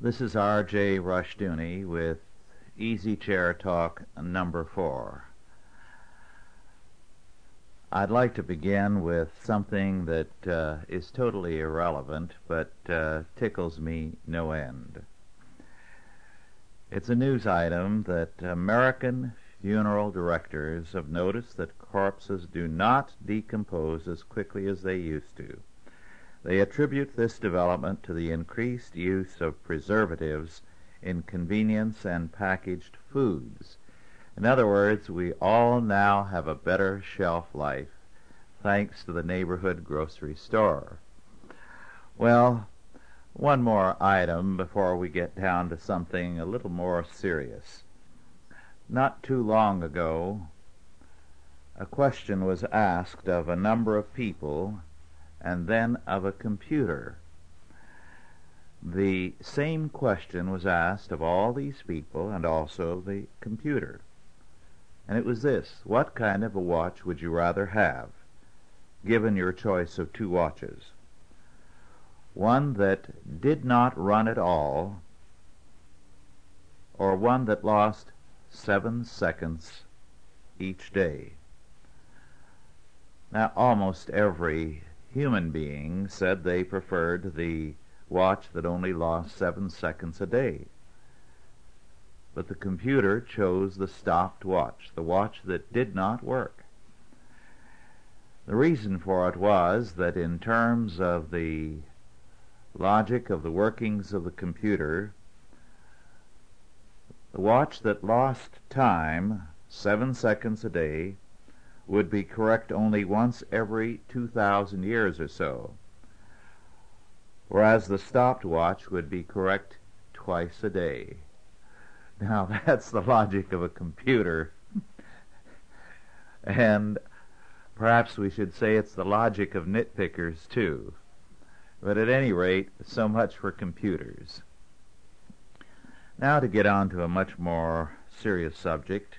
This is R.J. Rushdoony with Easy Chair Talk number four. I'd like to begin with something that uh, is totally irrelevant but uh, tickles me no end. It's a news item that American funeral directors have noticed that corpses do not decompose as quickly as they used to. They attribute this development to the increased use of preservatives in convenience and packaged foods. In other words, we all now have a better shelf life thanks to the neighborhood grocery store. Well, one more item before we get down to something a little more serious. Not too long ago, a question was asked of a number of people and then of a computer. The same question was asked of all these people and also the computer. And it was this What kind of a watch would you rather have, given your choice of two watches? One that did not run at all, or one that lost seven seconds each day? Now, almost every human being said they preferred the watch that only lost seven seconds a day. But the computer chose the stopped watch, the watch that did not work. The reason for it was that in terms of the logic of the workings of the computer, the watch that lost time seven seconds a day would be correct only once every 2,000 years or so, whereas the stopped watch would be correct twice a day. Now, that's the logic of a computer. and perhaps we should say it's the logic of nitpickers, too. But at any rate, so much for computers. Now to get on to a much more serious subject.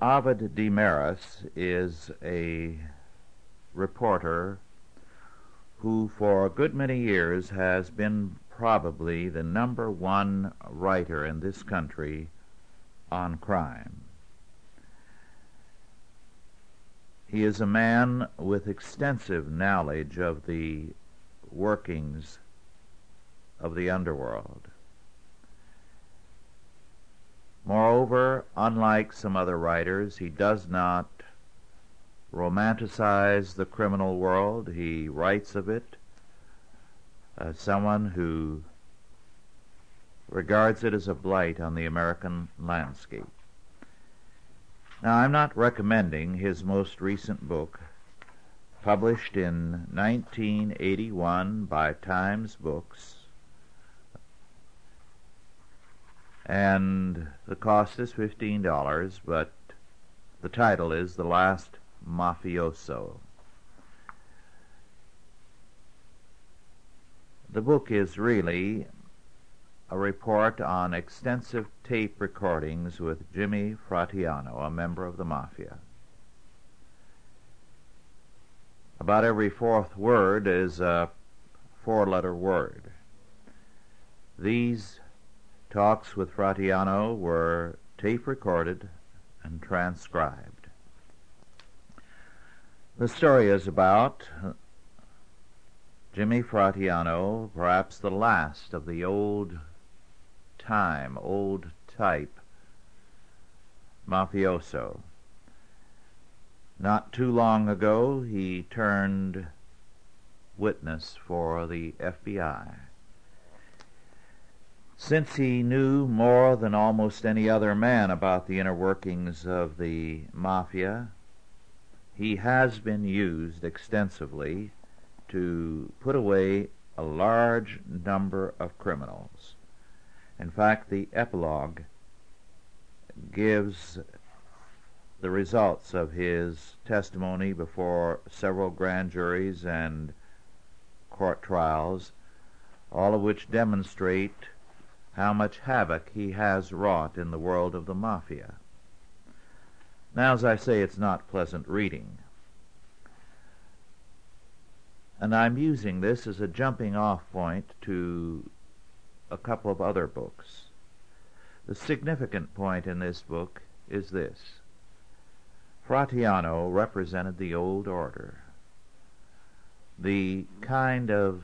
Ovid Demaris is a reporter who for a good many years has been probably the number one writer in this country on crime. He is a man with extensive knowledge of the workings of the underworld. Moreover, unlike some other writers, he does not romanticize the criminal world. He writes of it as someone who regards it as a blight on the American landscape. Now, I'm not recommending his most recent book, published in 1981 by Times Books, and the cost is fifteen dollars, but the title is The Last Mafioso. The book is really a report on extensive tape recordings with Jimmy Fratianno, a member of the Mafia. About every fourth word is a four letter word. These Talks with Fratianno were tape recorded and transcribed. The story is about Jimmy Fratianno, perhaps the last of the old time, old type mafioso. Not too long ago, he turned witness for the FBI. Since he knew more than almost any other man about the inner workings of the Mafia, he has been used extensively to put away a large number of criminals. In fact, the epilogue gives the results of his testimony before several grand juries and court trials, all of which demonstrate how much havoc he has wrought in the world of the Mafia. Now, as I say, it's not pleasant reading. and I'm using this as a jumping off point to a couple of other books. The significant point in this book is this. Fratianno represented the old order, the kind of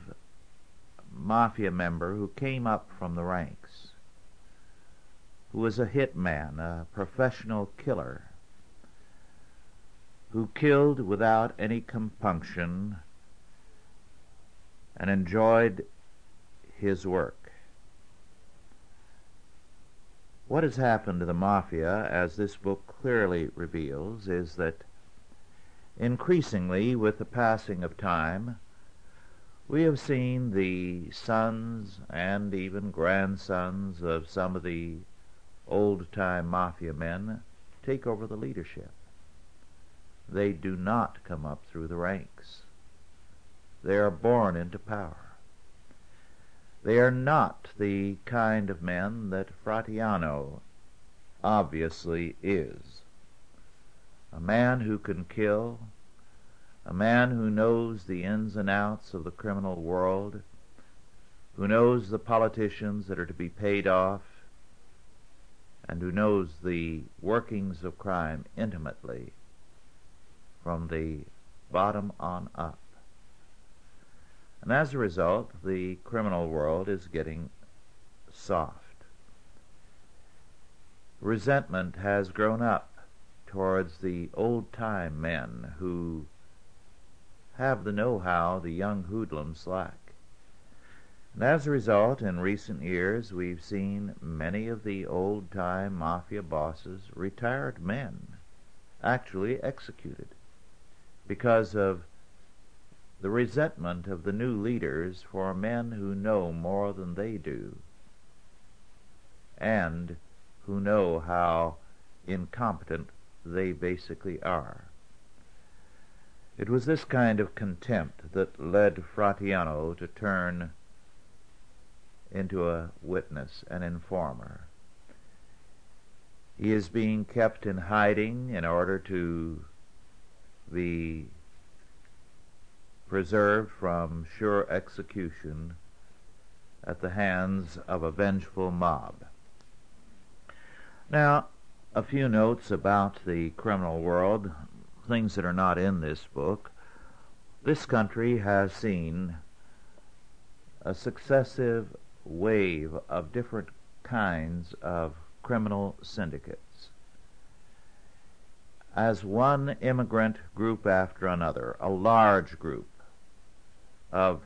mafia member who came up from the ranks, who was a hitman, a professional killer, who killed without any compunction and enjoyed his work. What has happened to the Mafia, as this book clearly reveals, is that increasingly, with the passing of time, we have seen the sons and even grandsons of some of the old-time Mafia men take over the leadership. They do not come up through the ranks. They are born into power. They are not the kind of men that Fratianno obviously is. A man who can kill, a man who knows the ins and outs of the criminal world, who knows the politicians that are to be paid off, and who knows the workings of crime intimately from the bottom on up. And as a result, the criminal world is getting soft. Resentment has grown up towards the old-time men who have the know-how the young hoodlums lack. And as a result, in recent years, we've seen many of the old-time mafia bosses, retired men, actually executed because of the resentment of the new leaders for men who know more than they do and who know how incompetent they basically are. It was this kind of contempt that led Fratianno to turn into a witness, an informer. He is being kept in hiding in order to be preserved from sure execution at the hands of a vengeful mob. Now, a few notes about the criminal world, things that are not in this book. This country has seen a successive wave of different kinds of criminal syndicates. As one immigrant group after another, a large group, of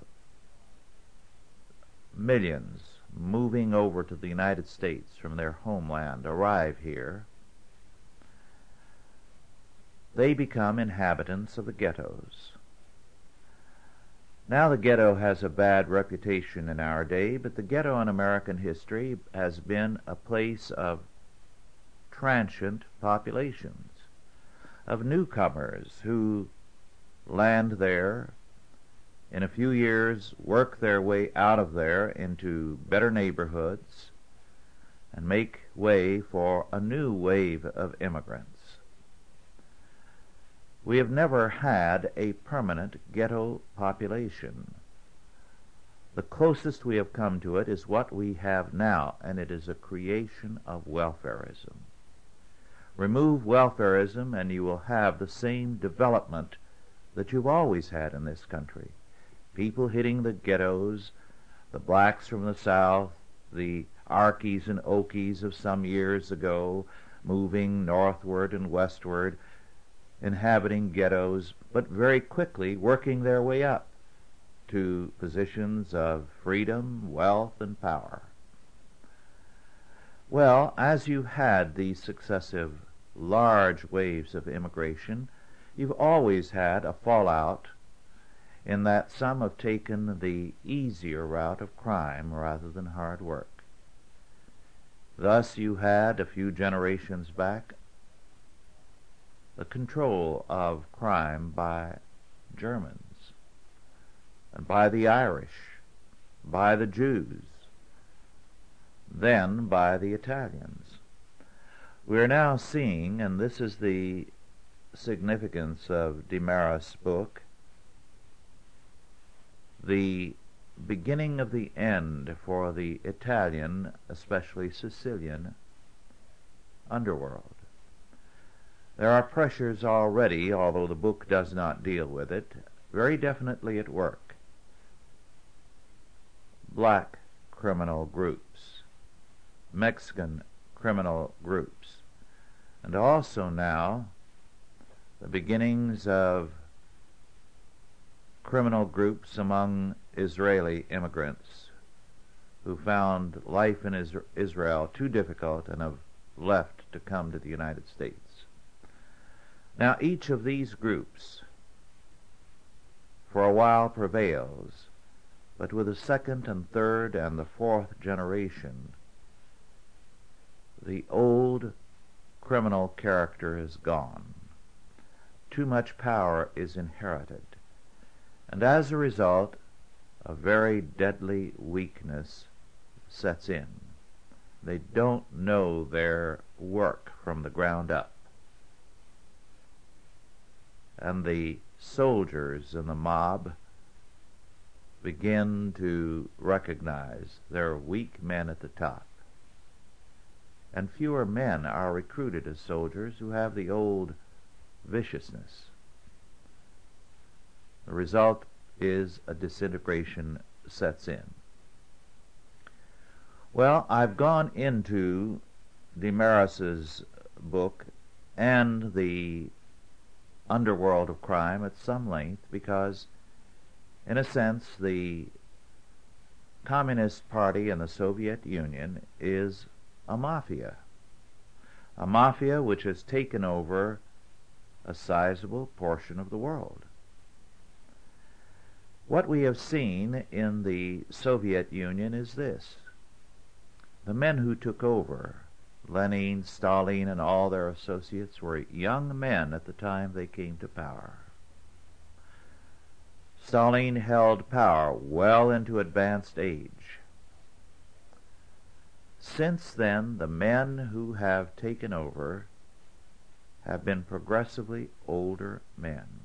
millions moving over to the United States from their homeland arrive here, they become inhabitants of the ghettos. Now the ghetto has a bad reputation in our day, but the ghetto in American history has been a place of transient populations, of newcomers who land there in a few years work their way out of there into better neighborhoods and make way for a new wave of immigrants. We have never had a permanent ghetto population. The closest we have come to it is what we have now, and it is a creation of welfarism. Remove welfarism and you will have the same development that you've always had in this country people hitting the ghettos, the blacks from the South, the Arkies and Okies of some years ago, moving northward and westward, inhabiting ghettos, but very quickly working their way up to positions of freedom, wealth, and power. Well, as you've had these successive large waves of immigration, you've always had a fallout in that some have taken the easier route of crime rather than hard work. Thus you had, a few generations back, the control of crime by Germans, and by the Irish, by the Jews, then by the Italians. We are now seeing, and this is the significance of Demaris' book, the beginning of the end for the Italian, especially Sicilian, underworld. There are pressures already, although the book does not deal with it, very definitely at work. Black criminal groups, Mexican criminal groups, and also now the beginnings of criminal groups among Israeli immigrants who found life in Israel too difficult and have left to come to the United States. Now, each of these groups for a while prevails, but with the second and third and the fourth generation, the old criminal character is gone. Too much power is inherited. And as a result, a very deadly weakness sets in. They don't know their work from the ground up. And the soldiers and the mob begin to recognize there are weak men at the top. And fewer men are recruited as soldiers who have the old viciousness. The result is a disintegration sets in. Well, I've gone into Demaris's book and the underworld of crime at some length because, in a sense, the Communist Party in the Soviet Union is a mafia. A mafia which has taken over a sizable portion of the world. What we have seen in the Soviet Union is this. The men who took over, Lenin, Stalin, and all their associates, were young men at the time they came to power. Stalin held power well into advanced age. Since then, the men who have taken over have been progressively older men.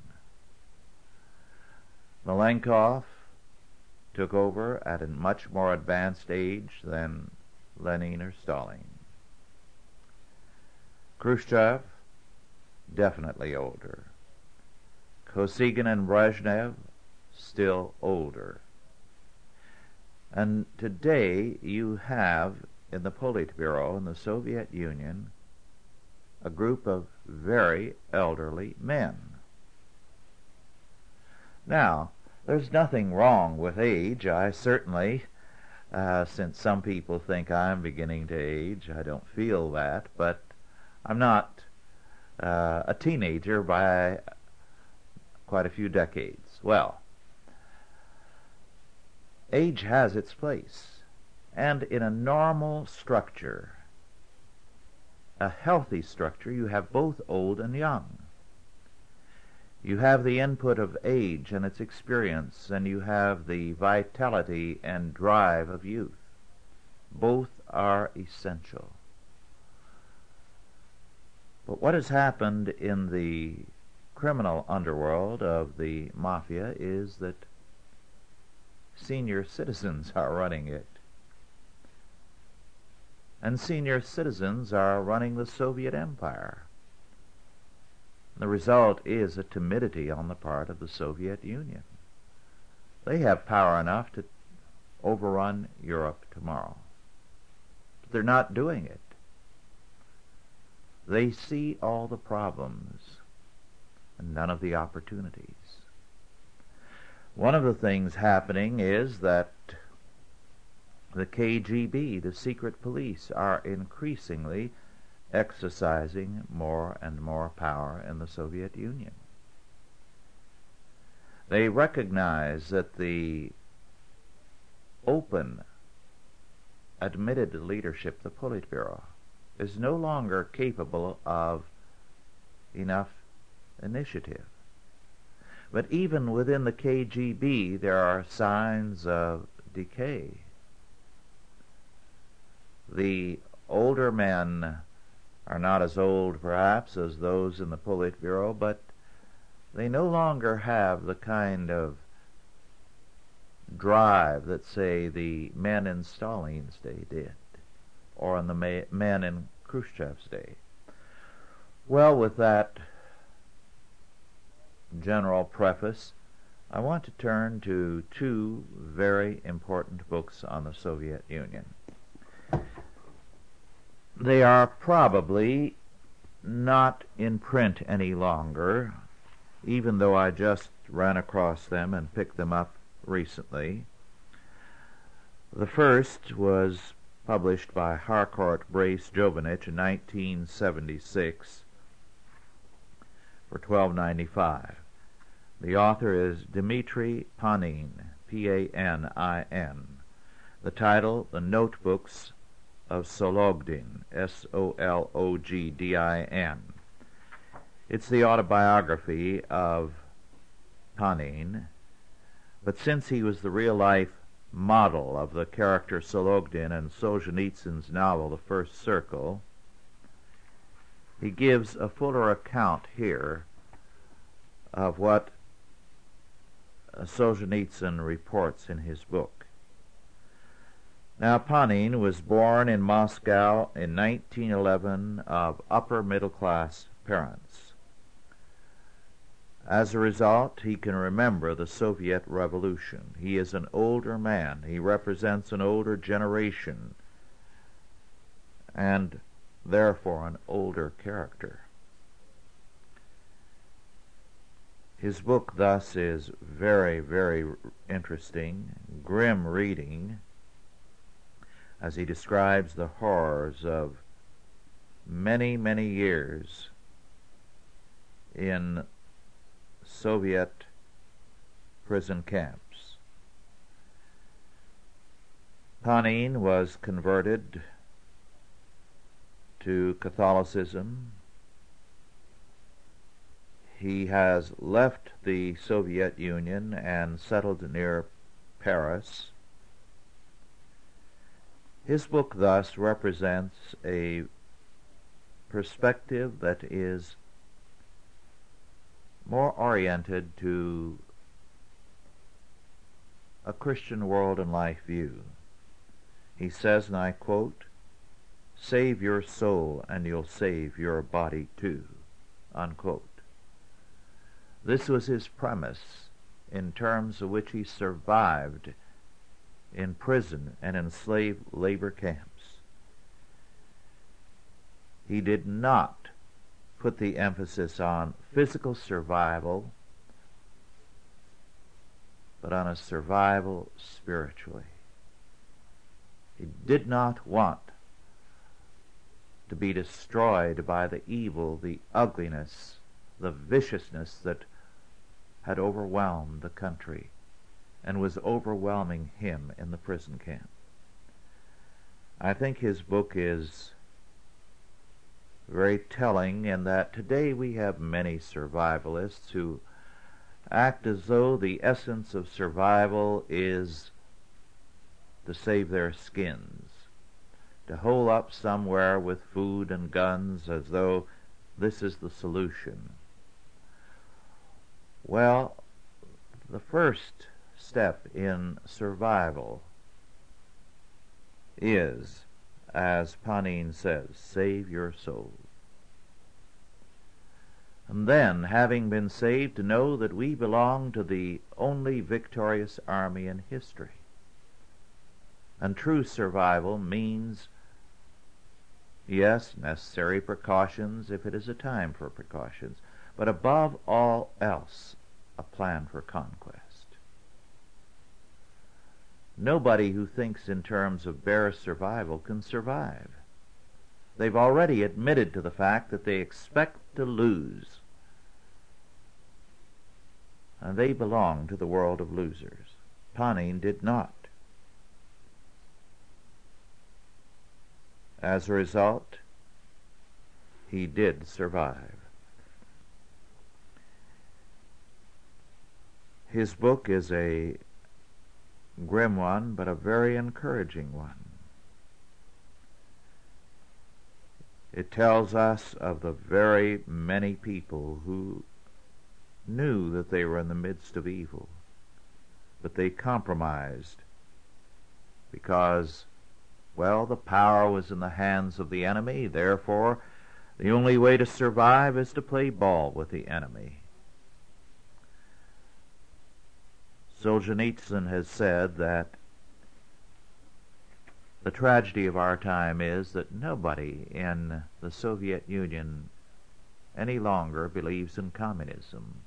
Malenkov took over at a much more advanced age than Lenin or Stalin. Khrushchev, definitely older. Kosygin and Brezhnev, still older. And today you have in the Politburo in the Soviet Union a group of very elderly men. Now, there's nothing wrong with age. I certainly, uh, since some people think I'm beginning to age, I don't feel that, but I'm not uh, a teenager by quite a few decades. Well, age has its place, and in a normal structure, a healthy structure, you have both old and young. You have the input of age and its experience, and you have the vitality and drive of youth. Both are essential. But what has happened in the criminal underworld of the mafia is that senior citizens are running it. And senior citizens are running the Soviet Empire. The result is a timidity on the part of the Soviet Union. They have power enough to overrun Europe tomorrow. But they're not doing it. They see all the problems and none of the opportunities. One of the things happening is that the KGB, the secret police, are increasingly exercising more and more power in the Soviet Union. They recognize that the open, admitted leadership, the Politburo, is no longer capable of enough initiative. But even within the KGB, there are signs of decay. The older men are not as old, perhaps, as those in the Politburo, but they no longer have the kind of drive that, say, the men in Stalin's day did, or in the men in Khrushchev's day. Well, with that general preface, I want to turn to two very important books on the Soviet Union. They are probably not in print any longer, even though I just ran across them and picked them up recently. The first was published by Harcourt Brace Jovanovich in 1976 for 12.95. The author is Dmitri Panin, P-A-N-I-N. The title, The Notebooks of Sologdin, S-O-L-O-G-D-I-N. It's the autobiography of Panin, but since he was the real-life model of the character Sologdin in Solzhenitsyn's novel The First Circle, he gives a fuller account here of what Solzhenitsyn reports in his book. Now, Panin was born in Moscow in 1911 of upper middle class parents. As a result, he can remember the Soviet Revolution. He is an older man. He represents an older generation and therefore an older character. His book thus is very, very interesting, grim reading, as he describes the horrors of many, many years in Soviet prison camps. Panin was converted to Catholicism he has left the Soviet Union and settled near Paris. His book thus represents a perspective that is more oriented to a Christian world and life view. He says, and I quote, Save your soul and you'll save your body too. Unquote. This was his premise in terms of which he survived in prison and in slave labor camps. He did not put the emphasis on physical survival, but on a survival spiritually. He did not want to be destroyed by the evil, the ugliness, the viciousness that had overwhelmed the country and was overwhelming him in the prison camp. I think his book is very telling in that today we have many survivalists who act as though the essence of survival is to save their skins, to hole up somewhere with food and guns as though this is the solution. Well, the first step in survival is, as Panin says, save your soul. And then, having been saved, to know that we belong to the only victorious army in history. And true survival means, yes, necessary precautions if it is a time for precautions, but above all else, a plan for conquest. Nobody who thinks in terms of bare survival can survive. They've already admitted to the fact that they expect to lose. And they belong to the world of losers. Panin did not. As a result, he did survive. His book is a grim one, but a very encouraging one. It tells us of the very many people who knew that they were in the midst of evil, but they compromised because, well, the power was in the hands of the enemy. Therefore, the only way to survive is to play ball with the enemy. Solzhenitsyn has said that the tragedy of our time is that nobody in the Soviet Union any longer believes in communism,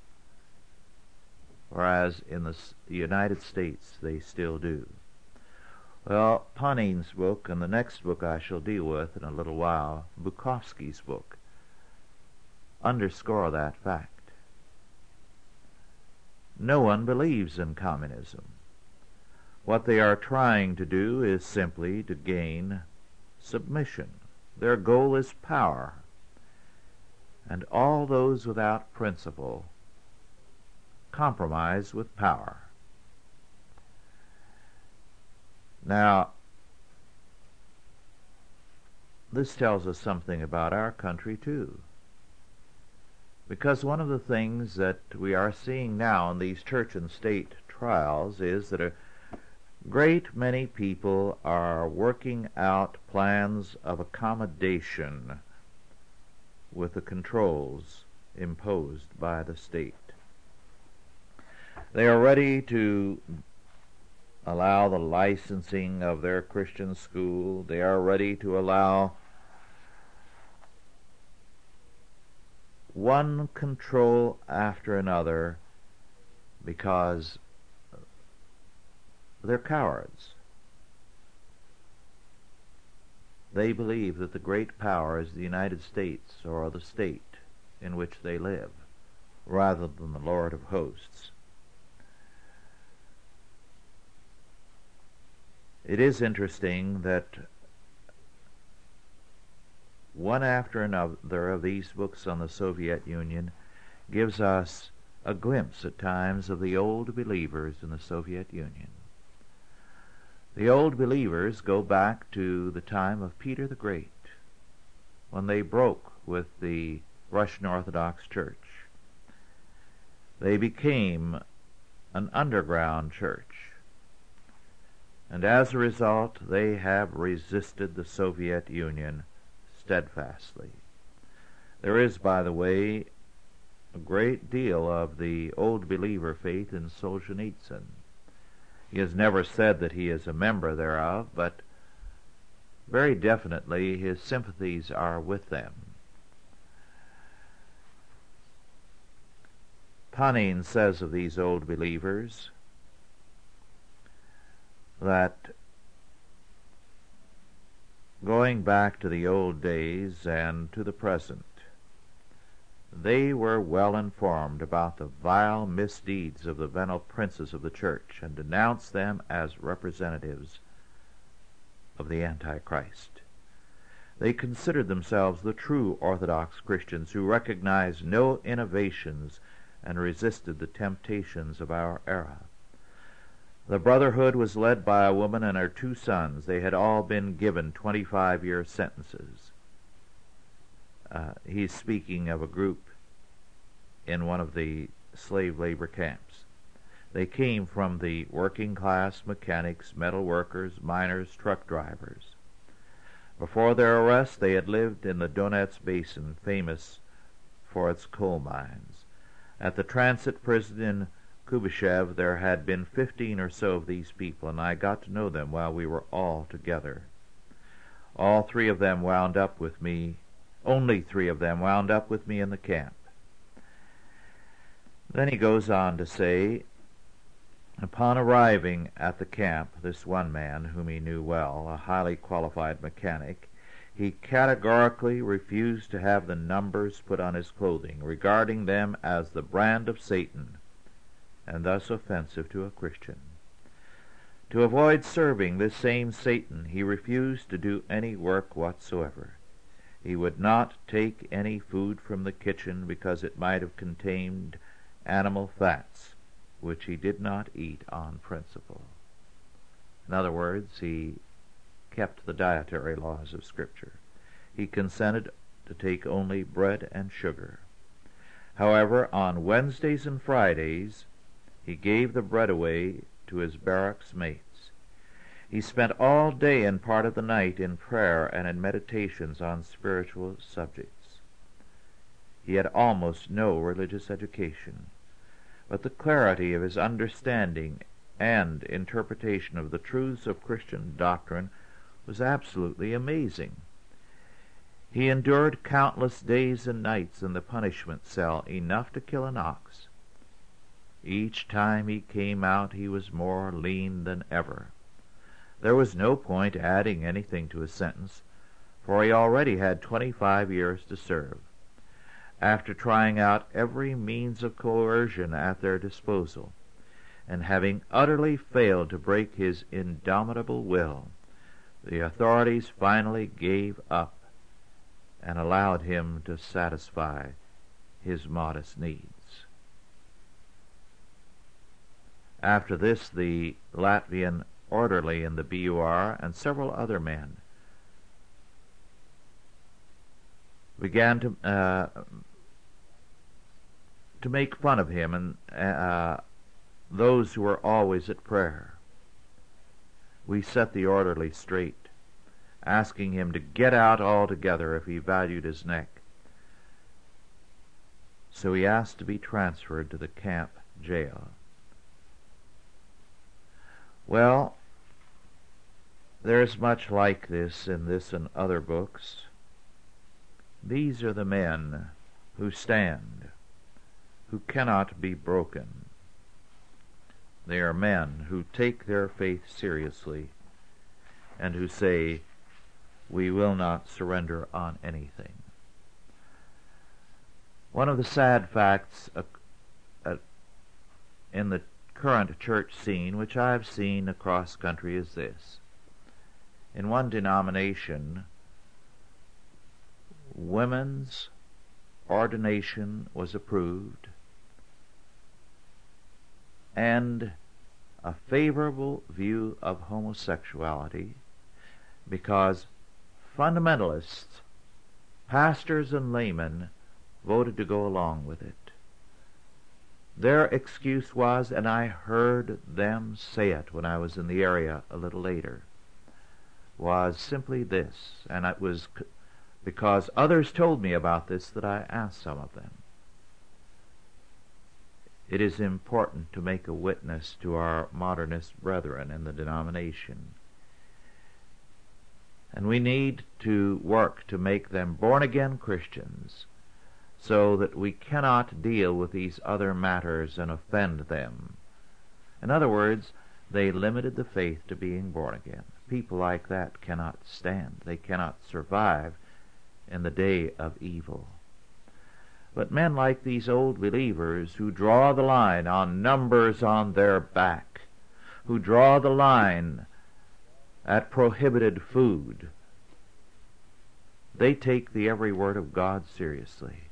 whereas in the United States they still do. Well, Panin's book and the next book I shall deal with in a little while, Bukovsky's book, underscore that fact. No one believes in communism. What they are trying to do is simply to gain submission. Their goal is power. And all those without principle compromise with power. Now, this tells us something about our country, too. Because one of the things that we are seeing now in these church and state trials is that a great many people are working out plans of accommodation with the controls imposed by the state. They are ready to allow the licensing of their Christian school. They are ready to allow one control after another because they're cowards. They believe that the great power is the United States or the state in which they live, rather than the Lord of hosts. It is interesting that one after another of these books on the Soviet Union gives us a glimpse at times of the old believers in the Soviet Union. The old believers go back to the time of Peter the Great, when they broke with the Russian Orthodox Church. They became an underground church, and as a result, they have resisted the Soviet Union steadfastly. There is, by the way, a great deal of the old believer faith in Solzhenitsyn. He has never said that he is a member thereof, but very definitely his sympathies are with them. Panin says of these old believers that going back to the old days and to the present, they were well informed about the vile misdeeds of the venal princes of the Church and denounced them as representatives of the Antichrist. They considered themselves the true Orthodox Christians who recognized no innovations and resisted the temptations of our era. The brotherhood was led by a woman and her two sons. They had all been given 25 year sentences. Uh, he's speaking of a group in one of the slave labor camps. They came from the working class mechanics, metal workers, miners, truck drivers. Before their arrest, they had lived in the Donets Basin, famous for its coal mines. At the transit prison in Kuibyshev, there had been fifteen or so of these people, and I got to know them while we were all together. All three of them wound up with me only three of them wound up with me in the camp. Then he goes on to say, Upon arriving at the camp, this one man, whom he knew well, a highly qualified mechanic, he categorically refused to have the numbers put on his clothing, regarding them as the brand of Satan, and thus offensive to a Christian. To avoid serving this same Satan, he refused to do any work whatsoever. He would not take any food from the kitchen because it might have contained animal fats, which he did not eat on principle. In other words, he kept the dietary laws of Scripture. He consented to take only bread and sugar. However, on Wednesdays and Fridays, he gave the bread away to his barracks mates. He spent all day and part of the night in prayer and in meditations on spiritual subjects. He had almost no religious education, but the clarity of his understanding and interpretation of the truths of Christian doctrine was absolutely amazing. He endured countless days and nights in the punishment cell, enough to kill an ox. Each time he came out he was more lean than ever. There was no point adding anything to his sentence, for he already had twenty-five years to serve. After trying out every means of coercion at their disposal, and having utterly failed to break his indomitable will, the authorities finally gave up and allowed him to satisfy his modest needs. After this, the Latvian orderly in the BUR and several other men began to uh, to make fun of him and uh, those who were always at prayer. We set the orderly straight, asking him to get out altogether if he valued his neck. So he asked to be transferred to the camp jail. Well, there's much like this in this and other books. These are the men who stand, who cannot be broken. They are men who take their faith seriously and who say, We will not surrender on anything. One of the sad facts uh, uh, in the current church scene, which I have seen across country, is this. In one denomination, women's ordination was approved, and a favorable view of homosexuality because fundamentalists, pastors and laymen, voted to go along with it. Their excuse was, and I heard them say it when I was in the area a little later, was simply this, and it was because others told me about this that I asked some of them. It is important to make a witness to our modernist brethren in the denomination. And we need to work to make them born again Christians so that we cannot deal with these other matters and offend them. In other words, they limited the faith to being born again. People like that cannot stand. They cannot survive in the day of evil. But men like these old believers who draw the line on numbers on their back, who draw the line at prohibited food, they take the every word of God seriously.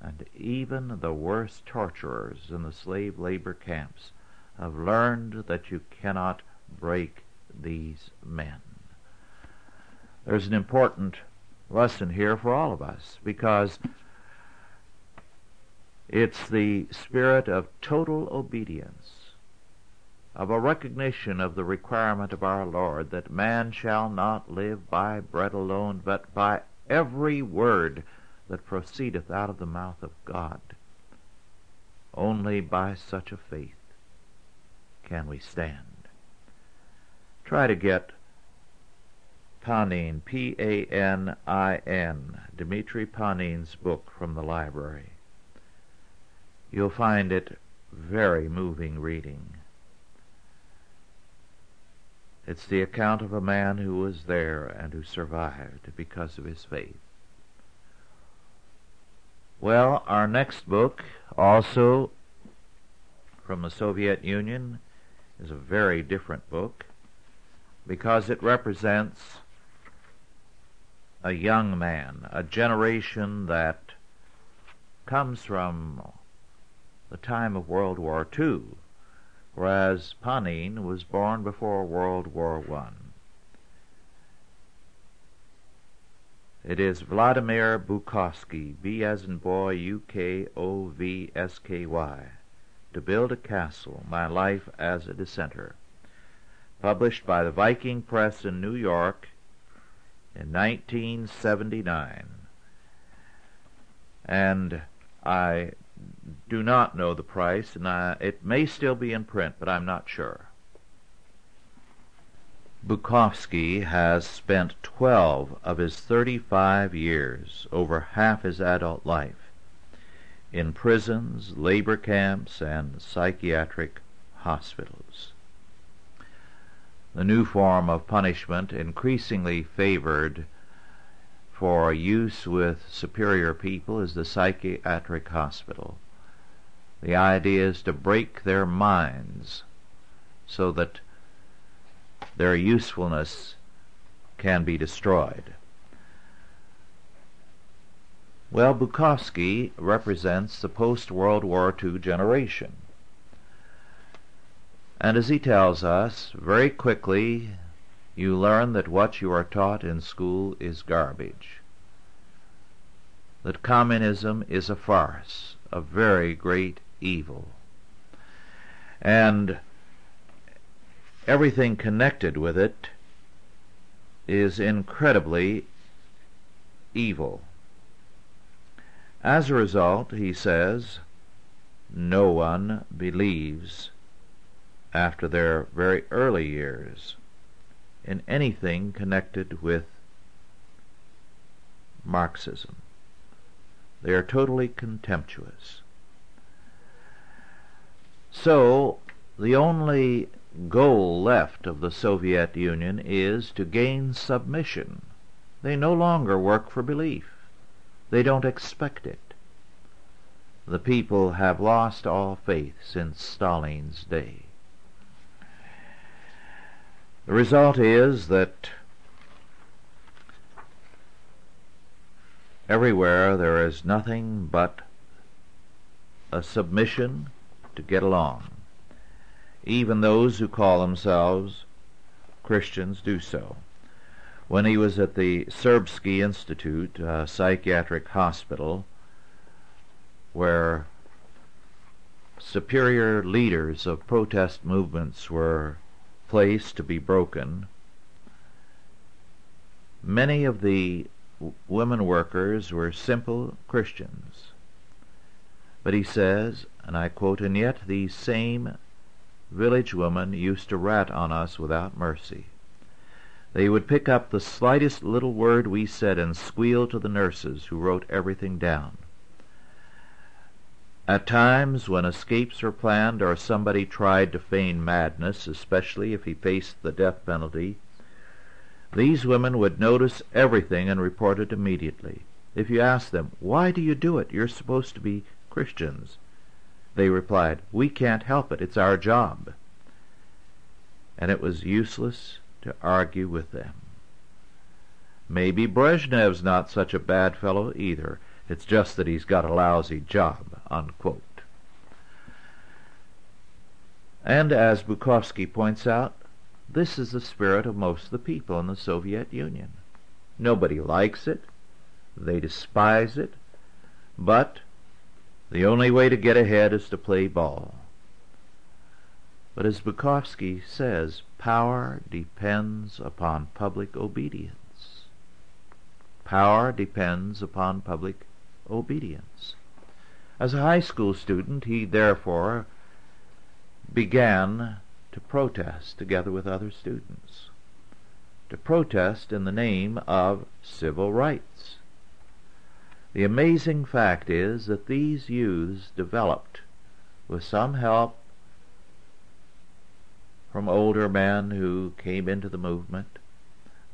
And even the worst torturers in the slave labor camps have learned that you cannot break these men. There's an important lesson here for all of us because it's the spirit of total obedience, of a recognition of the requirement of our Lord that man shall not live by bread alone, but by every word that proceedeth out of the mouth of God. Only by such a faith can we stand. Try to get Panin, P-A-N-I-N, Dmitri Panin's book from the library. You'll find it very moving reading. It's the account of a man who was there and who survived because of his faith. Well, our next book, also from the Soviet Union, is a very different book because it represents a young man, a generation that comes from the time of World War II, whereas Panin was born before World War I. It is Vladimir Bukovsky, B as in boy, U K O V S K Y, to build a castle, my life as a dissenter, published by the Viking Press in New York in 1979. And I do not know the price, and I, it may still be in print, but I'm not sure. Bukovsky has spent 12 of his 35 years, over half his adult life, in prisons, labor camps, and psychiatric hospitals. The new form of punishment increasingly favored for use with superior people is the psychiatric hospital. The idea is to break their minds so that their usefulness can be destroyed. Well, Bukovsky represents the post-World War II generation. And as he tells us, very quickly you learn that what you are taught in school is garbage. That communism is a farce, a very great evil. And everything connected with it is incredibly evil. As a result, he says, no one believes after their very early years in anything connected with Marxism. They are totally contemptuous. So, the only goal left of the Soviet Union is to gain submission. They no longer work for belief. They don't expect it. The people have lost all faith since Stalin's day. The result is that everywhere there is nothing but a submission to get along. Even those who call themselves Christians do so. When he was at the Serbsky Institute, a psychiatric hospital, where superior leaders of protest movements were placed to be broken. Many of the women workers were simple Christians. But he says, and I quote, and yet these same village women used to rat on us without mercy. They would pick up the slightest little word we said and squeal to the nurses who wrote everything down. At times, when escapes were planned or somebody tried to feign madness, especially if he faced the death penalty, these women would notice everything and report it immediately. If you asked them, Why do you do it? You're supposed to be Christians. They replied, We can't help it. It's our job. And it was useless to argue with them. Maybe Brezhnev's not such a bad fellow either. It's just that he's got a lousy job. Unquote. And as Bukovsky points out, this is the spirit of most of the people in the Soviet Union. Nobody likes it, they despise it, but the only way to get ahead is to play ball. But as Bukovsky says, power depends upon public obedience. Power depends upon public obedience. As a high school student, he therefore began to protest together with other students, to protest in the name of civil rights. The amazing fact is that these youths developed, with some help from older men who came into the movement,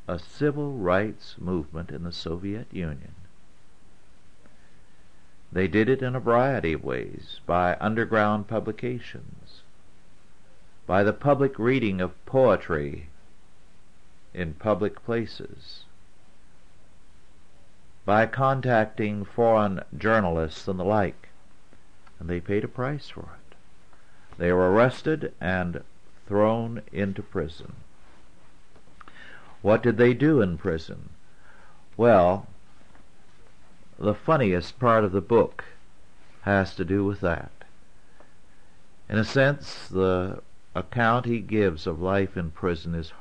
a civil rights movement in the Soviet Union. They did it in a variety of ways by underground publications, by the public reading of poetry in public places, by contacting foreign journalists and the like, and they paid a price for it. They were arrested and thrown into prison. What did they do in prison? Well, the funniest part of the book has to do with that. In a sense, the account he gives of life in prison is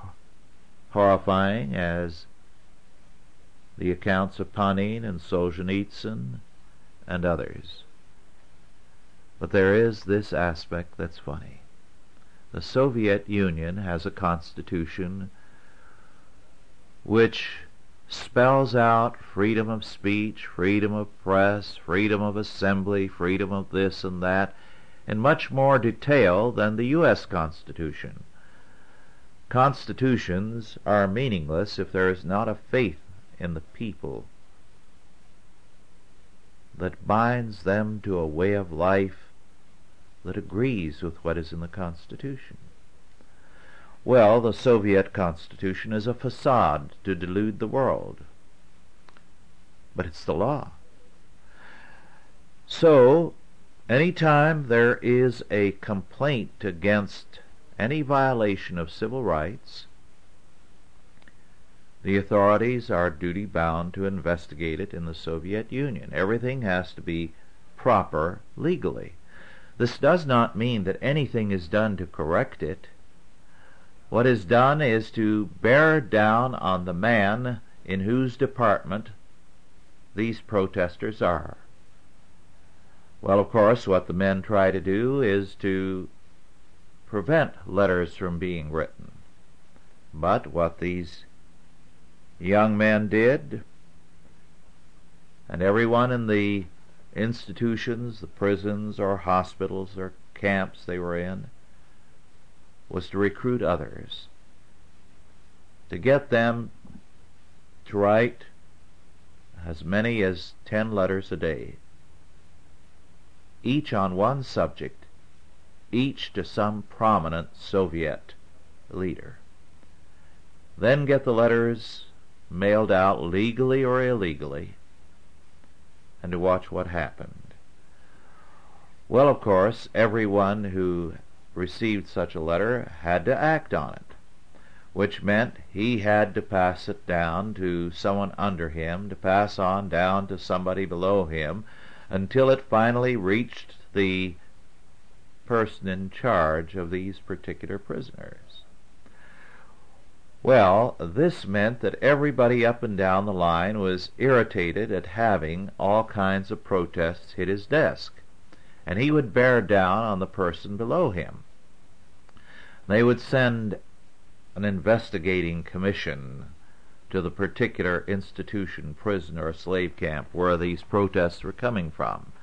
horrifying as the accounts of Panin and Solzhenitsyn and others. But there is this aspect that's funny. The Soviet Union has a constitution which spells out freedom of speech, freedom of press, freedom of assembly, freedom of this and that in much more detail than the U.S. Constitution. Constitutions are meaningless if there is not a faith in the people that binds them to a way of life that agrees with what is in the Constitution. Well, the Soviet Constitution is a facade to delude the world. But it's the law. So, any time there is a complaint against any violation of civil rights, the authorities are duty bound to investigate it in the Soviet Union. Everything has to be proper legally. This does not mean that anything is done to correct it. What is done is to bear down on the man in whose department these protesters are. Well, of course, what the men try to do is to prevent letters from being written. But what these young men did, and everyone in the institutions, the prisons or hospitals or camps they were in, was to recruit others, to get them to write as many as ten letters a day, each on one subject, each to some prominent Soviet leader. Then get the letters mailed out legally or illegally and to watch what happened. Well, of course, everyone who received such a letter had to act on it, which meant he had to pass it down to someone under him, to pass on down to somebody below him, until it finally reached the person in charge of these particular prisoners. Well, this meant that everybody up and down the line was irritated at having all kinds of protests hit his desk, and he would bear down on the person below him. They would send an investigating commission to the particular institution, prison, or slave camp where these protests were coming from.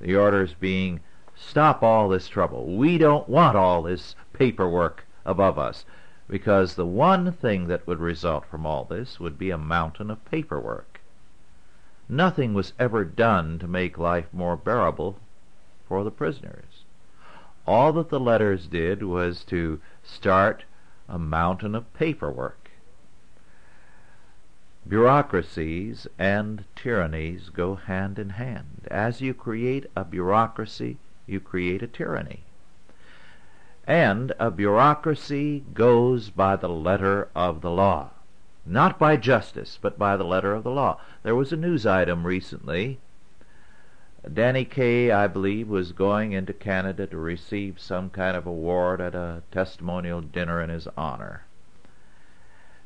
The orders being, stop all this trouble. We don't want all this paperwork above us because the one thing that would result from all this would be a mountain of paperwork. Nothing was ever done to make life more bearable for the prisoners. All that the letters did was to start a mountain of paperwork. Bureaucracies and tyrannies go hand in hand. As you create a bureaucracy, you create a tyranny and a bureaucracy goes by the letter of the law. Not by justice, but by the letter of the law. There was a news item recently. Danny Kaye, I believe, was going into Canada to receive some kind of award at a testimonial dinner in his honor.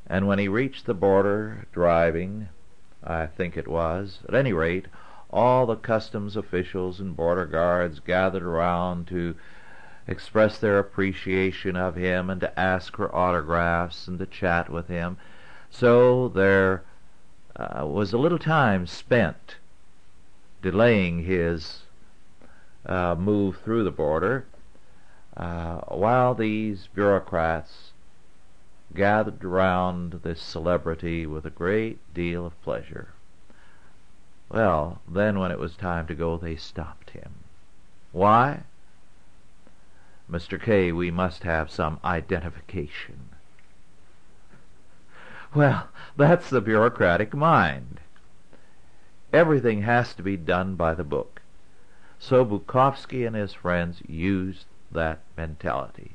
And when he reached the border driving, I think it was, at any rate, all the customs officials and border guards gathered around to express their appreciation of him and to ask for autographs and to chat with him. So there uh, was a little time spent delaying his uh, move through the border uh, while these bureaucrats gathered around this celebrity with a great deal of pleasure. Well, then when it was time to go, they stopped him. Why? Mr. Kaye., we must have some identification. Well, that's the bureaucratic mind. Everything has to be done by the book. So Bukovsky and his friends used that mentality.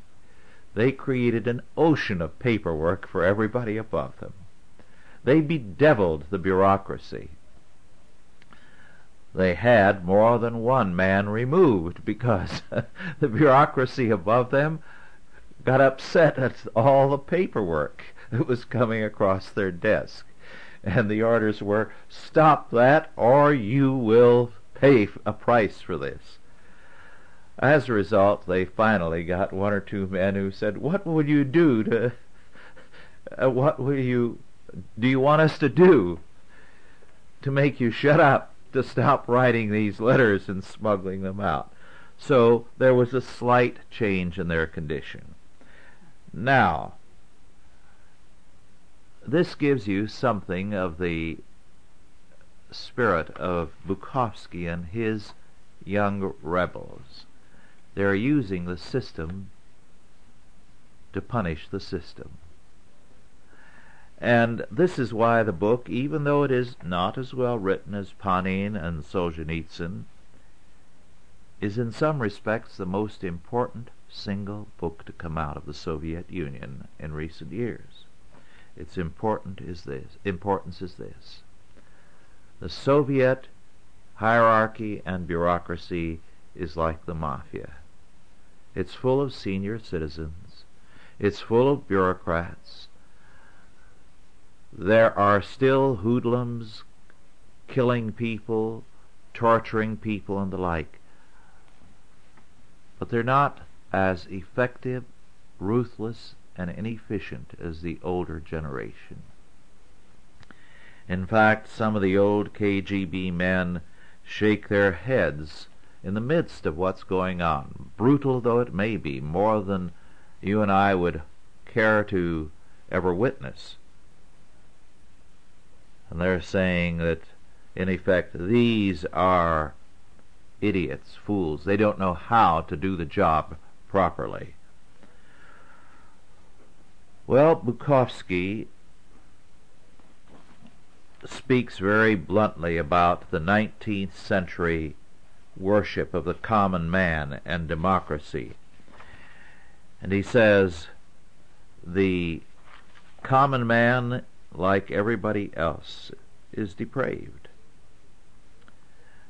They created an ocean of paperwork for everybody above them. They bedeviled the bureaucracy. They had more than one man removed because the bureaucracy above them got upset at all the paperwork that was coming across their desk. And the orders were, stop that or you will pay a price for this. As a result, they finally got one or two men who said, what would you do to, uh, what will you, do you want us to do to make you shut up, to stop writing these letters and smuggling them out? So there was a slight change in their condition. Now, this gives you something of the spirit of Bukovsky and his young rebels. They're using the system to punish the system. And this is why the book, even though it is not as well written as Panin and Solzhenitsyn, is in some respects the most important single book to come out of the Soviet Union in recent years. Its important is this, importance is this. The Soviet hierarchy and bureaucracy is like the mafia. It's full of senior citizens. It's full of bureaucrats. There are still hoodlums killing people, torturing people, and the like. But they're not as effective, ruthless, and inefficient as the older generation. In fact, some of the old KGB men shake their heads in the midst of what's going on, brutal though it may be, more than you and I would care to ever witness. And they're saying that, in effect, these are idiots, fools. They don't know how to do the job properly. Well, Bukovsky speaks very bluntly about the 19th century worship of the common man and democracy. And he says, the common man, like everybody else, is depraved.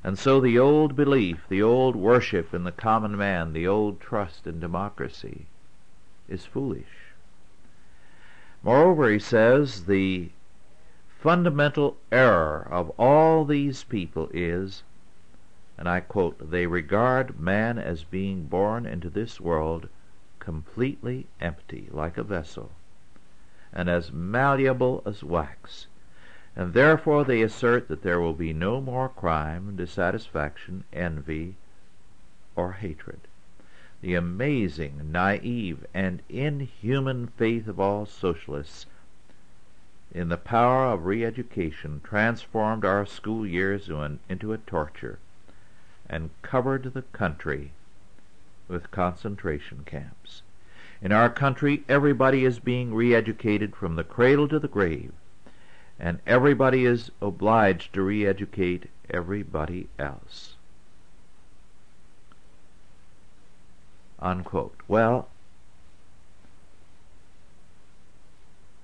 And so the old belief, the old worship in the common man, the old trust in democracy is foolish. Moreover, he says, the fundamental error of all these people is, and I quote, they regard man as being born into this world completely empty, like a vessel, and as malleable as wax, and therefore they assert that there will be no more crime, dissatisfaction, envy, or hatred. The amazing, naive, and inhuman faith of all socialists in the power of re-education transformed our school years into a torture and covered the country with concentration camps. In our country, everybody is being re-educated from the cradle to the grave and everybody is obliged to re-educate everybody else. Unquote. Well,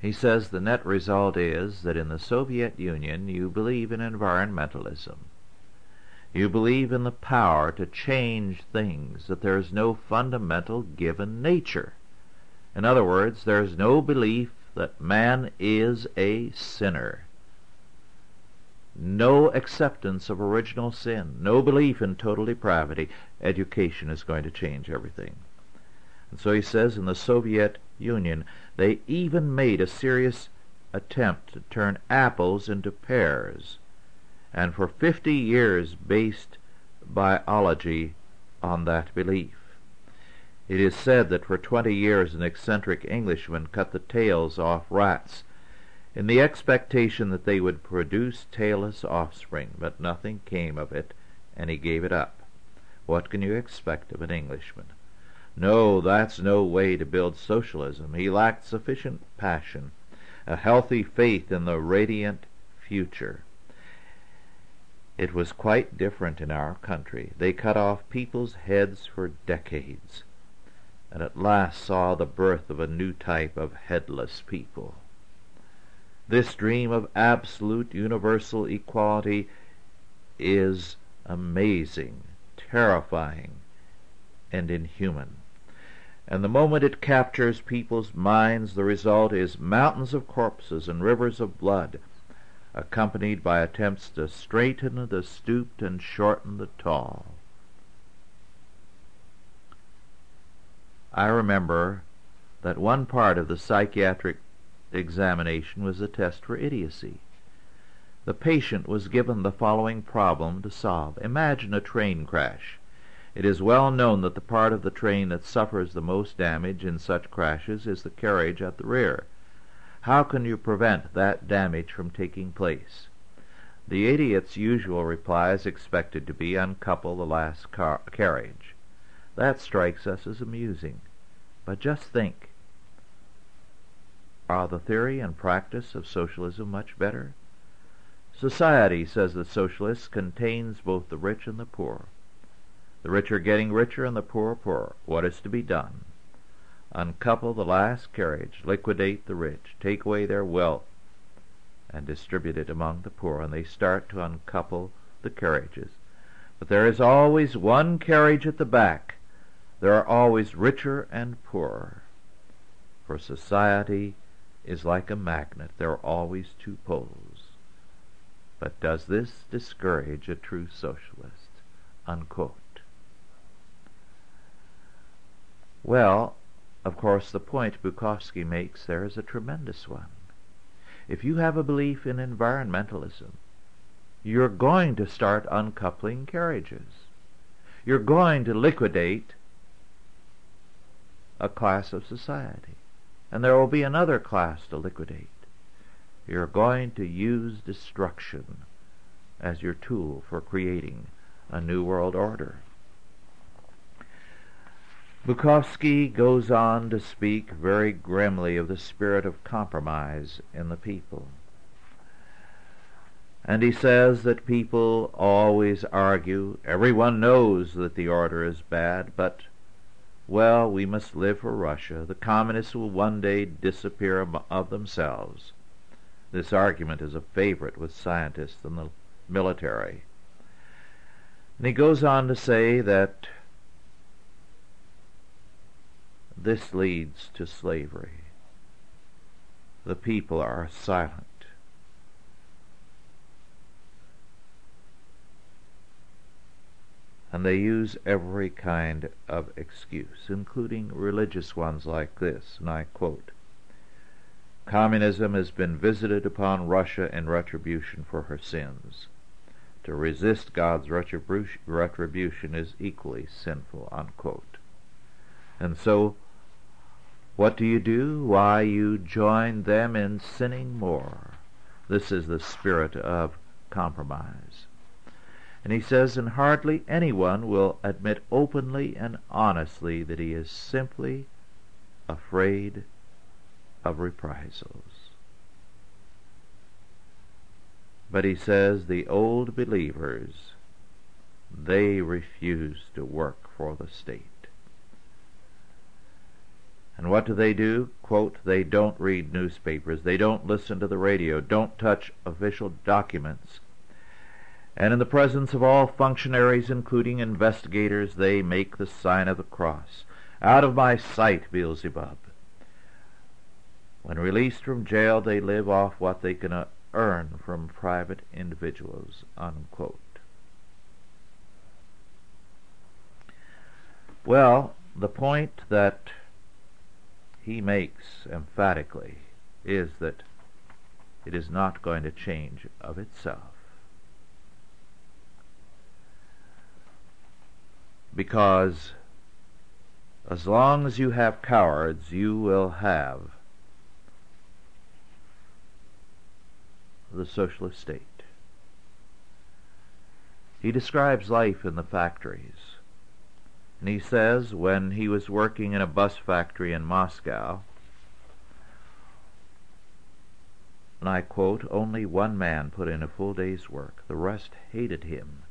he says the net result is that in the Soviet Union you believe in environmentalism. You believe in the power to change things, that there is no fundamental given nature. In other words, there is no belief that man is a sinner. No acceptance of original sin, no belief in total depravity. Education is going to change everything. And so he says in the Soviet Union, they even made a serious attempt to turn apples into pears, and for 50 years based biology on that belief. It is said that for twenty years an eccentric Englishman cut the tails off rats in the expectation that they would produce tailless offspring, but nothing came of it, and he gave it up. What can you expect of an Englishman? No, that's no way to build socialism. He lacked sufficient passion, a healthy faith in the radiant future. It was quite different in our country. They cut off people's heads for decades and at last saw the birth of a new type of headless people. This dream of absolute universal equality is amazing, terrifying, and inhuman. And the moment it captures people's minds, the result is mountains of corpses and rivers of blood, accompanied by attempts to straighten the stooped and shorten the tall. I remember that one part of the psychiatric examination was a test for idiocy. The patient was given the following problem to solve. Imagine a train crash. It is well known that the part of the train that suffers the most damage in such crashes is the carriage at the rear. How can you prevent that damage from taking place? The idiot's usual reply is expected to be uncouple the last car- carriage. That strikes us as amusing. But just think. Are the theory and practice of socialism much better? Society, says the socialist, contains both the rich and the poor. The rich are getting richer and the poor poorer. What is to be done? Uncouple the last carriage, liquidate the rich, take away their wealth, and distribute it among the poor, and they start to uncouple the carriages. But there is always one carriage at the back. There are always richer and poorer. For society is like a magnet. There are always two poles. But does this discourage a true socialist? Unquote. Well, of course, the point Bukovsky makes there is a tremendous one. If you have a belief in environmentalism, you're going to start uncoupling carriages. You're going to liquidate a class of society. And there will be another class to liquidate. You're going to use destruction as your tool for creating a new world order. Bukovsky goes on to speak very grimly of the spirit of compromise in the people. And he says that people always argue, everyone knows that the order is bad, but, well, we must live for Russia. The communists will one day disappear of themselves. This argument is a favorite with scientists and the military. And he goes on to say that this leads to slavery. The people are silent. And they use every kind of excuse, including religious ones like this, and I quote, Communism has been visited upon Russia in retribution for her sins. To resist God's retribution is equally sinful, unquote. And so what do you do? Why, you join them in sinning more. This is the spirit of compromise. And he says, and hardly anyone will admit openly and honestly that he is simply afraid of reprisals. But he says the old believers, they refuse to work for the state. And what do they do? Quote, they don't read newspapers, they don't listen to the radio, don't touch official documents. And in the presence of all functionaries, including investigators, they make the sign of the cross. Out of my sight, Beelzebub. When released from jail, they live off what they can uh, earn from private individuals. Unquote. Well, the point that he makes emphatically is that it is not going to change of itself. Because as long as you have cowards, you will have the socialist state. He describes life in the factories. And he says when he was working in a bus factory in Moscow, and I quote, only one man put in a full day's work. The rest hated him,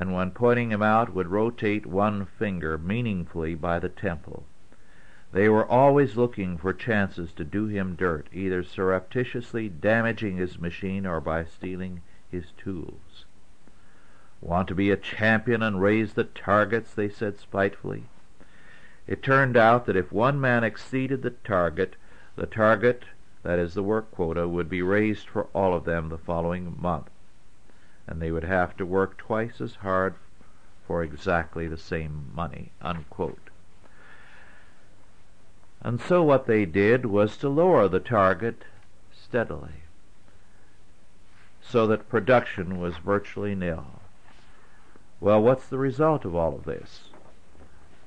and when pointing him out would rotate one finger meaningfully by the temple. They were always looking for chances to do him dirt, either surreptitiously damaging his machine or by stealing his tools. Want to be a champion and raise the targets, they said spitefully. It turned out that if one man exceeded the target, the target, that is the work quota, would be raised for all of them the following month, and they would have to work twice as hard for exactly the same money. Unquote. And so what they did was to lower the target steadily so that production was virtually nil. Well, what's the result of all of this?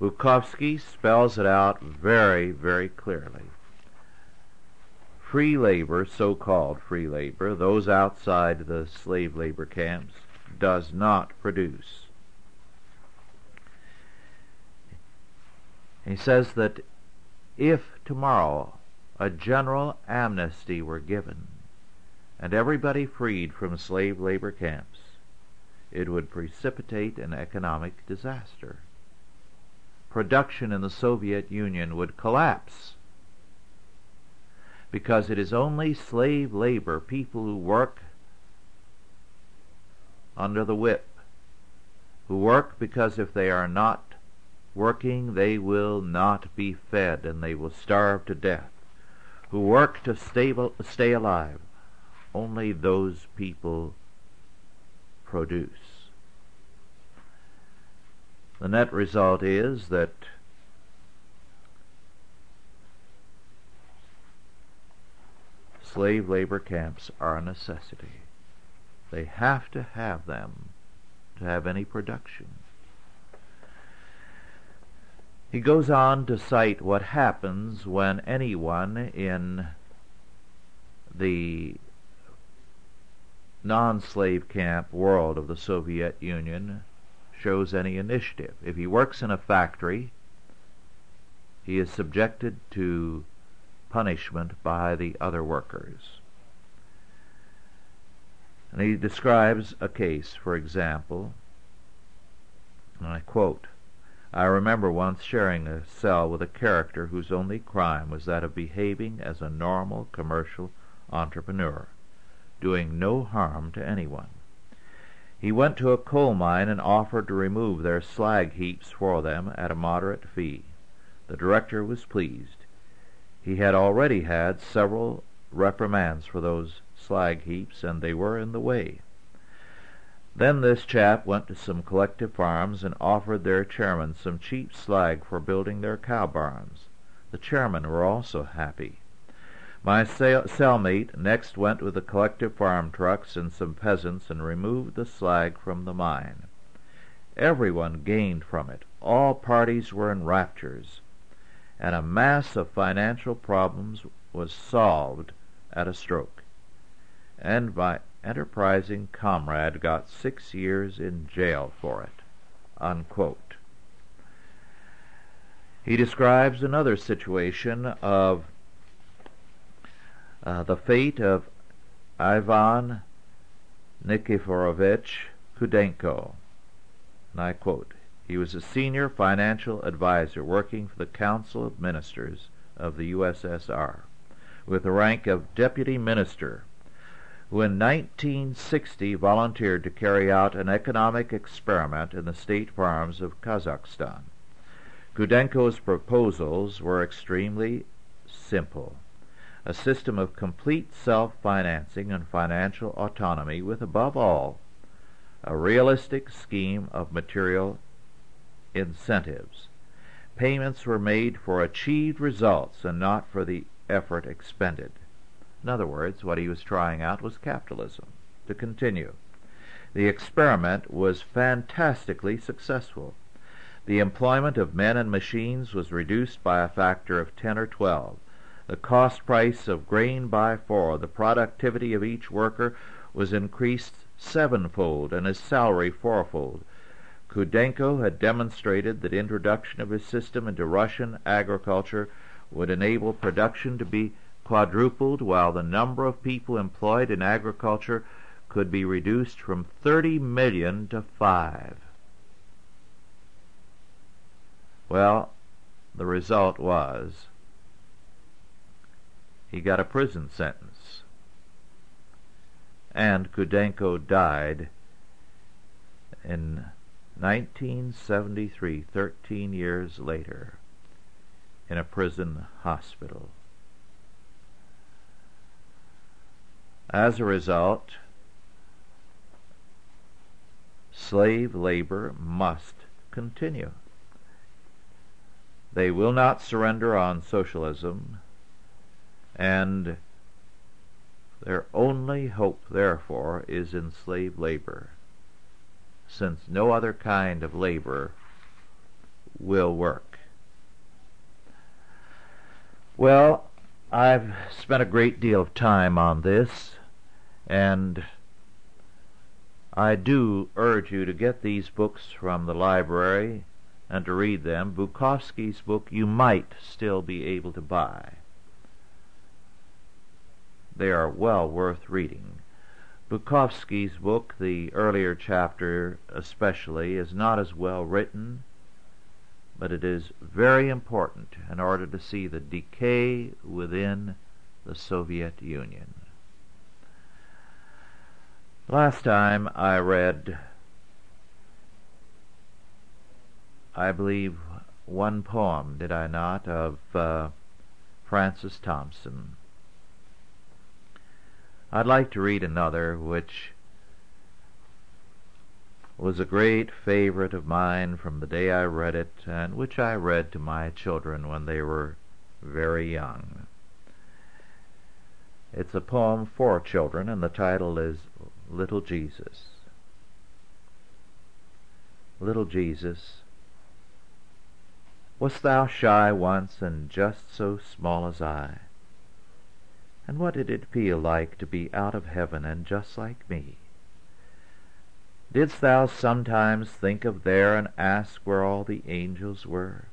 Bukovsky spells it out very, very clearly. Free labor, so-called free labor, those outside the slave labor camps, does not produce. He says that if tomorrow a general amnesty were given and everybody freed from slave labor camps, it would precipitate an economic disaster production in the Soviet Union would collapse because it is only slave labor, people who work under the whip, who work because if they are not working they will not be fed and they will starve to death, who work to stay, stay alive. Only those people produce. The net result is that slave labor camps are a necessity. They have to have them to have any production. He goes on to cite what happens when anyone in the non-slave camp world of the Soviet Union shows any initiative. If he works in a factory, he is subjected to punishment by the other workers. And he describes a case, for example, and I quote, I remember once sharing a cell with a character whose only crime was that of behaving as a normal commercial entrepreneur, doing no harm to anyone. He went to a coal mine and offered to remove their slag heaps for them at a moderate fee. The director was pleased. He had already had several reprimands for those slag heaps, and they were in the way. Then this chap went to some collective farms and offered their chairman some cheap slag for building their cow barns. The chairmen were also happy. My cellmate next went with the collective farm trucks and some peasants and removed the slag from the mine. Everyone gained from it. All parties were in raptures, and a mass of financial problems was solved at a stroke. And my enterprising comrade got six years in jail for it. Unquote. He describes another situation of uh, the fate of Ivan Nikiforovich Khudenko. And I quote, he was a senior financial advisor working for the Council of Ministers of the USSR with the rank of deputy minister who in 1960 volunteered to carry out an economic experiment in the state farms of Kazakhstan. Khudenko's proposals were extremely simple a system of complete self-financing and financial autonomy with, above all, a realistic scheme of material incentives. Payments were made for achieved results and not for the effort expended. In other words, what he was trying out was capitalism. To continue, the experiment was fantastically successful. The employment of men and machines was reduced by a factor of 10 or 12 the cost price of grain by four, the productivity of each worker was increased sevenfold, and his salary fourfold. Khudenko had demonstrated that introduction of his system into Russian agriculture would enable production to be quadrupled, while the number of people employed in agriculture could be reduced from 30 million to 5. Well, the result was he got a prison sentence. And Khudenko died in 1973, 13 years later, in a prison hospital. As a result, slave labor must continue. They will not surrender on socialism, and their only hope, therefore, is in slave labor, since no other kind of labor will work. Well, I've spent a great deal of time on this, and I do urge you to get these books from the library and to read them. Bukovsky's book you might still be able to buy. They are well worth reading. Bukovsky's book, the earlier chapter especially, is not as well written, but it is very important in order to see the decay within the Soviet Union. Last time I read, I believe, one poem, did I not, of uh, Francis Thompson. I'd like to read another which was a great favorite of mine from the day I read it, and which I read to my children when they were very young. It's a poem for children, and the title is Little Jesus. Little Jesus, wast thou shy once and just so small as I? And what did it feel like to be out of heaven and just like me? Didst thou sometimes think of there and ask where all the angels were?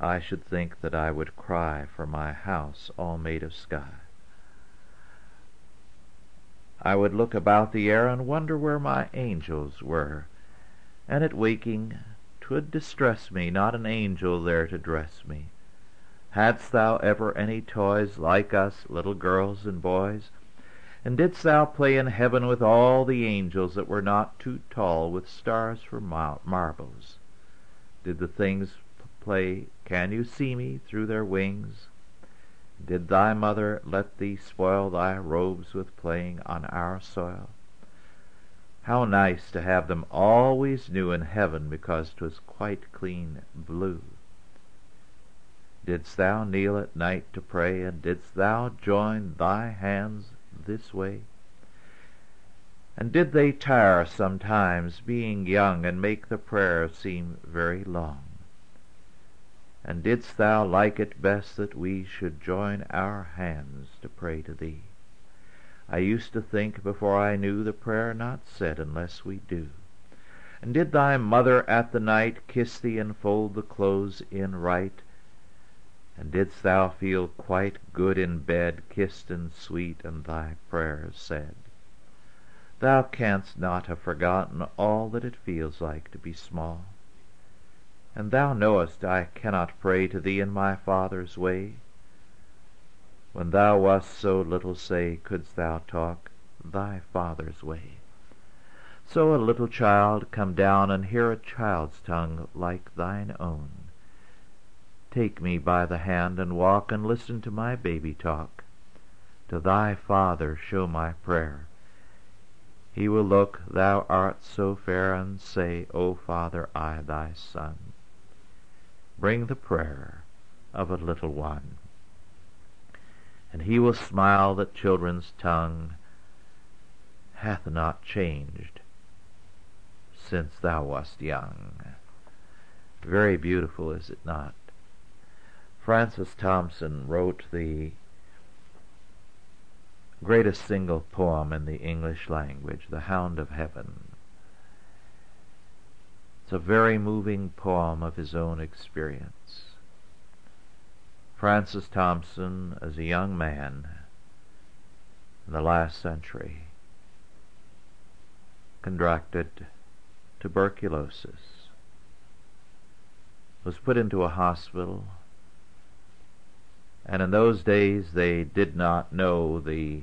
I should think that I would cry for my house all made of sky. I would look about the air and wonder where my angels were, and at waking 'twould distress me not an angel there to dress me. Hadst thou ever any toys like us, little girls and boys? And didst thou play in heaven with all the angels that were not too tall, with stars for marbles? Did the things play Can you see me through their wings? Did thy mother let thee spoil thy robes with playing on our soil? How nice to have them always new in heaven because 'twas quite clean blue. Didst thou kneel at night to pray, and didst thou join thy hands this way? And did they tire sometimes, being young, and make the prayer seem very long? And didst thou like it best that we should join our hands to pray to thee? I used to think before I knew the prayer not said unless we do. And did thy mother at the night kiss thee and fold the clothes in right? And didst thou feel quite good in bed, Kissed and sweet, and thy prayers said? Thou canst not have forgotten all that it feels like to be small. And thou knowest I cannot pray to thee in my Father's way. When thou wast so little, say, couldst thou talk thy Father's way? So a little child come down and hear a child's tongue like thine own. Take me by the hand and walk and listen to my baby talk. To thy Father show my prayer. He will look, thou art so fair, and say, O Father, I thy Son. Bring the prayer of a little one. And he will smile that children's tongue hath not changed since thou wast young. Very beautiful, is it not? Francis Thompson wrote the greatest single poem in the English language, The Hound of Heaven. It's a very moving poem of his own experience. Francis Thompson, as a young man in the last century, contracted tuberculosis, was put into a hospital and in those days they did not know the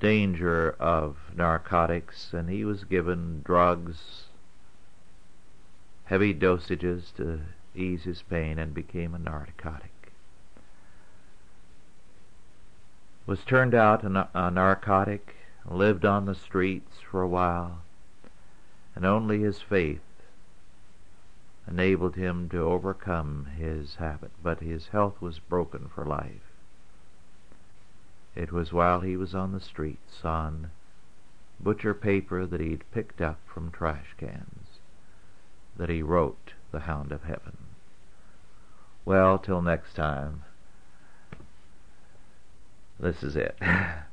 danger of narcotics, and he was given drugs, heavy dosages to ease his pain, and became a narcotic. Was turned out a, a narcotic, lived on the streets for a while, and only his faith enabled him to overcome his habit, but his health was broken for life. It was while he was on the streets, on butcher paper that he'd picked up from trash cans, that he wrote The Hound of Heaven. Well, till next time, this is it.